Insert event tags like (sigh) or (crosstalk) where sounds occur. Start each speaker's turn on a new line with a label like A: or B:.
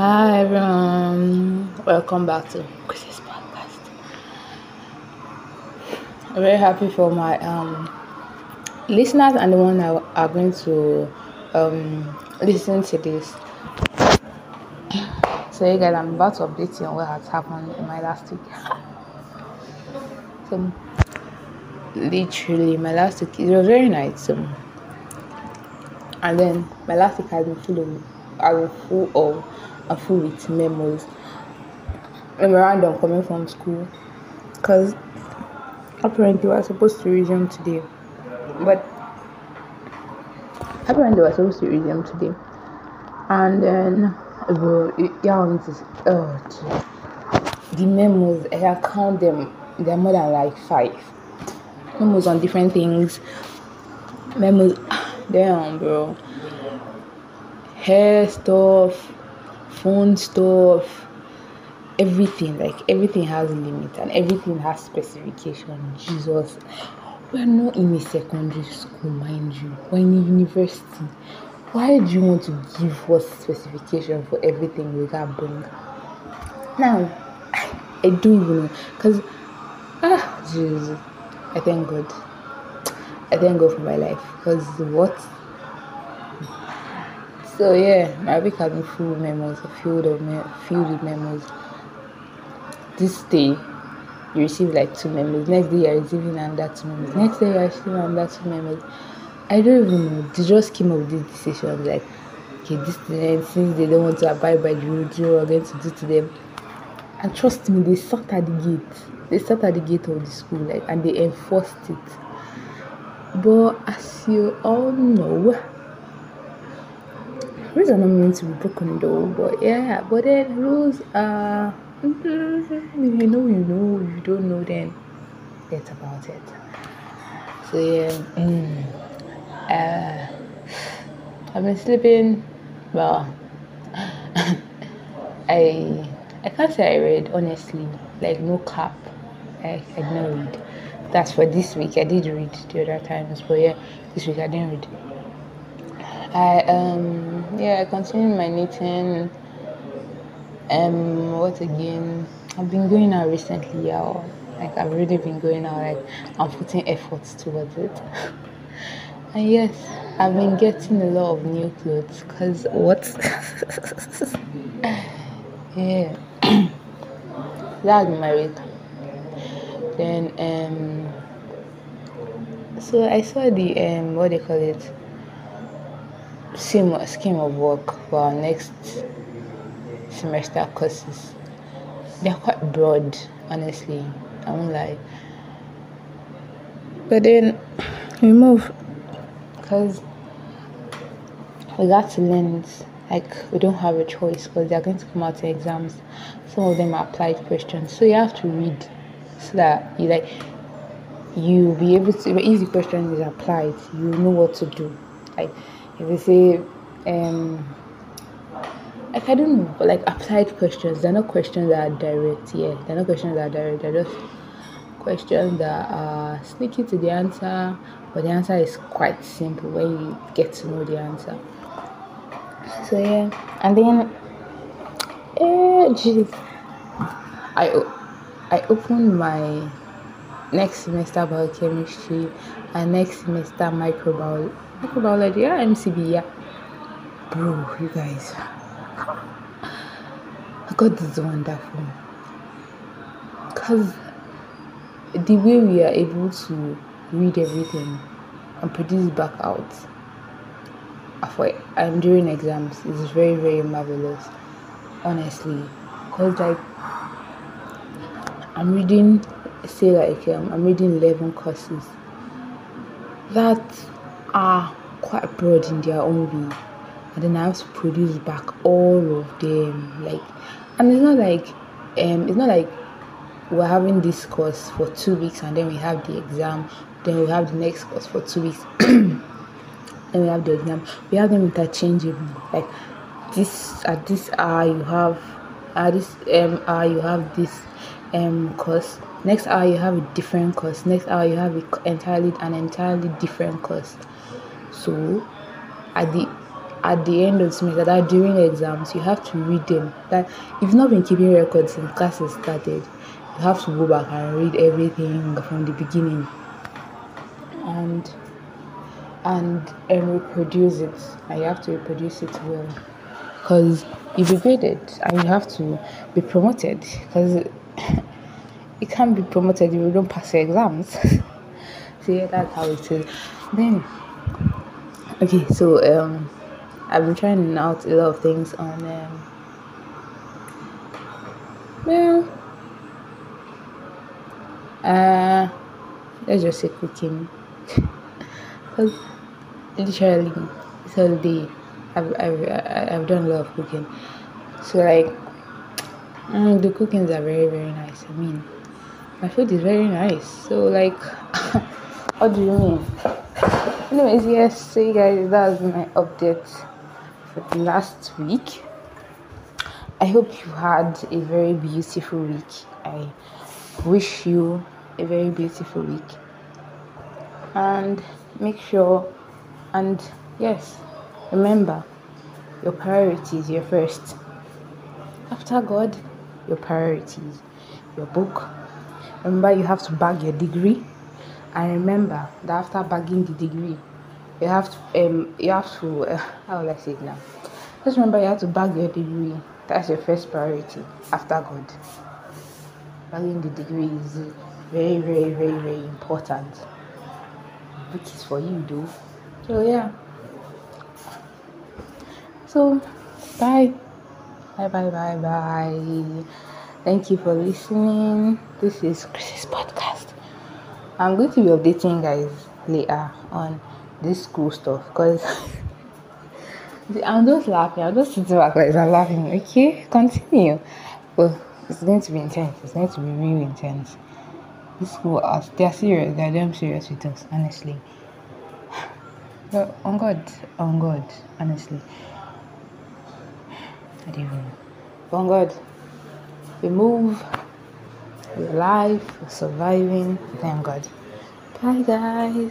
A: Hi everyone, welcome back to Chris's podcast. I'm very happy for my um listeners and the one that are going to um listen to this. So you guys, I'm about to update you on what has happened in my last week. (laughs) so literally my last week it was very nice. So, and then my last week has been full of Was full of and full with memos. Memorandum coming from school. Cause apparently we are supposed to resume today. But apparently we are supposed to resume today. And then bro, yeah, oh the memos, I can count them. They're more than like five. Memos on different things. Memos (sighs) damn bro. Hair stuff, phone stuff, everything. Like everything has limit and everything has specification. Jesus. We're not in a secondary school, mind you. We're in a university. Why do you want to give us specification for everything we can bring? Now, (laughs) I don't even know. Because, ah, Jesus. I thank God. I thank God for my life. Because what? So yeah, my week has been full of memos, filled of me- filled with memos. This day, you receive like two memos. Next day, you're receiving another two memos. Next day, you're receiving another two memos. I don't even know. They just came up with this decision like, okay, this student, since they don't want to abide by the rules, we're going to do to them. And trust me, they sat at the gate. They sat at the gate of the school, like, and they enforced it. But as you all know, rules are not meant to be broken though. But yeah, but then rules are. If you know, you know. If you don't know, then that's about it. So yeah. Mm. Uh, I've been sleeping. Well, (laughs) I I can't say I read honestly. Like no cap. I, I didn't read. That's for this week. I did read the other times, but yeah, this week I didn't read. I um yeah I continued my knitting. Um what again? I've been going out recently, yeah. Like I've really been going out. Like I'm putting efforts towards it. (laughs) And yes, I've been getting a lot of new clothes. Cause what? (laughs) yeah, that's my week. Then um, so I saw the um, what they call it, scheme scheme of work for our next semester courses. They're quite broad, honestly. I won't lie. But then we move because we got to learn. Like we don't have a choice because they're going to come out in exams. Some of them are applied questions, so you have to read so that you like you'll be able to. If the question is applied, you know what to do. Like they say, um, like I don't know, but like applied questions, they're not questions that are direct. Yeah, they're not questions that are direct. They're just questions that are sneaky to the answer, but the answer is quite simple when you get to know the answer. So yeah, and then, eh, jeez, I opened my next semester biochemistry and next semester microbiology. Microbiology, yeah, MCB, yeah. Bro, you guys, God is wonderful. Cause the way we are able to read everything and produce back out for I'm during exams is very very marvelous honestly because like i'm reading say like um, i'm reading 11 courses that are quite broad in their own way. And then i have to produce back all of them like and it's not like um it's not like we're having this course for two weeks and then we have the exam then we have the next course for two weeks (clears throat) then we have the exam. We have them interchangeable like this at this hour you have at this um hour you have this um course. Next hour you have a different course. Next hour you have a entirely an entirely different course so at the at the end of semester, that during exams, you have to read them. That if you've not been keeping records since classes started, you have to go back and read everything from the beginning and and and reproduce it. And you have to reproduce it well because if you be graded and you have to be promoted because you (laughs) can't be promoted if you don't pass your exams. (laughs) yeah, that's how it is. Then okay, so um I've been trying out a lot of things on um well uh let's just say cooking. (laughs) Because literally this whole day I've, I've, I've done a lot of cooking. So like mm, the cookings are very very nice i mean my food is very nice. So like (laughs) what do you mean anyways yes so you guys that was my update for the last week. I hope you had a very beautiful week. I wish you a very beautiful week. And make sure and yes remember your priorities your first. After god your priorities. Your book. Remember you have to bag your degree and remember that after bagging the degree you have to um you have to uh, how will i say it now? Just remember you have to bag your degree. That's your first priority after god. Bagging the degree is very very very very important. Which is for you though. So yeah. So bye. Bye bye bye bye. Thank you for listening. This is chris's podcast i'm going to be updating guys later on this school stuff because (laughs) i'm just laughing i'm just sitting back like i'm laughing okay? Continue. Well it's going to be intense it's going to be really intense. This school they're serious they're damn serious with us honestly. (sighs) But on god on god honestly. (sighs) I don't even know. On god we move we're alive we're surviving. Thank god. Bye guys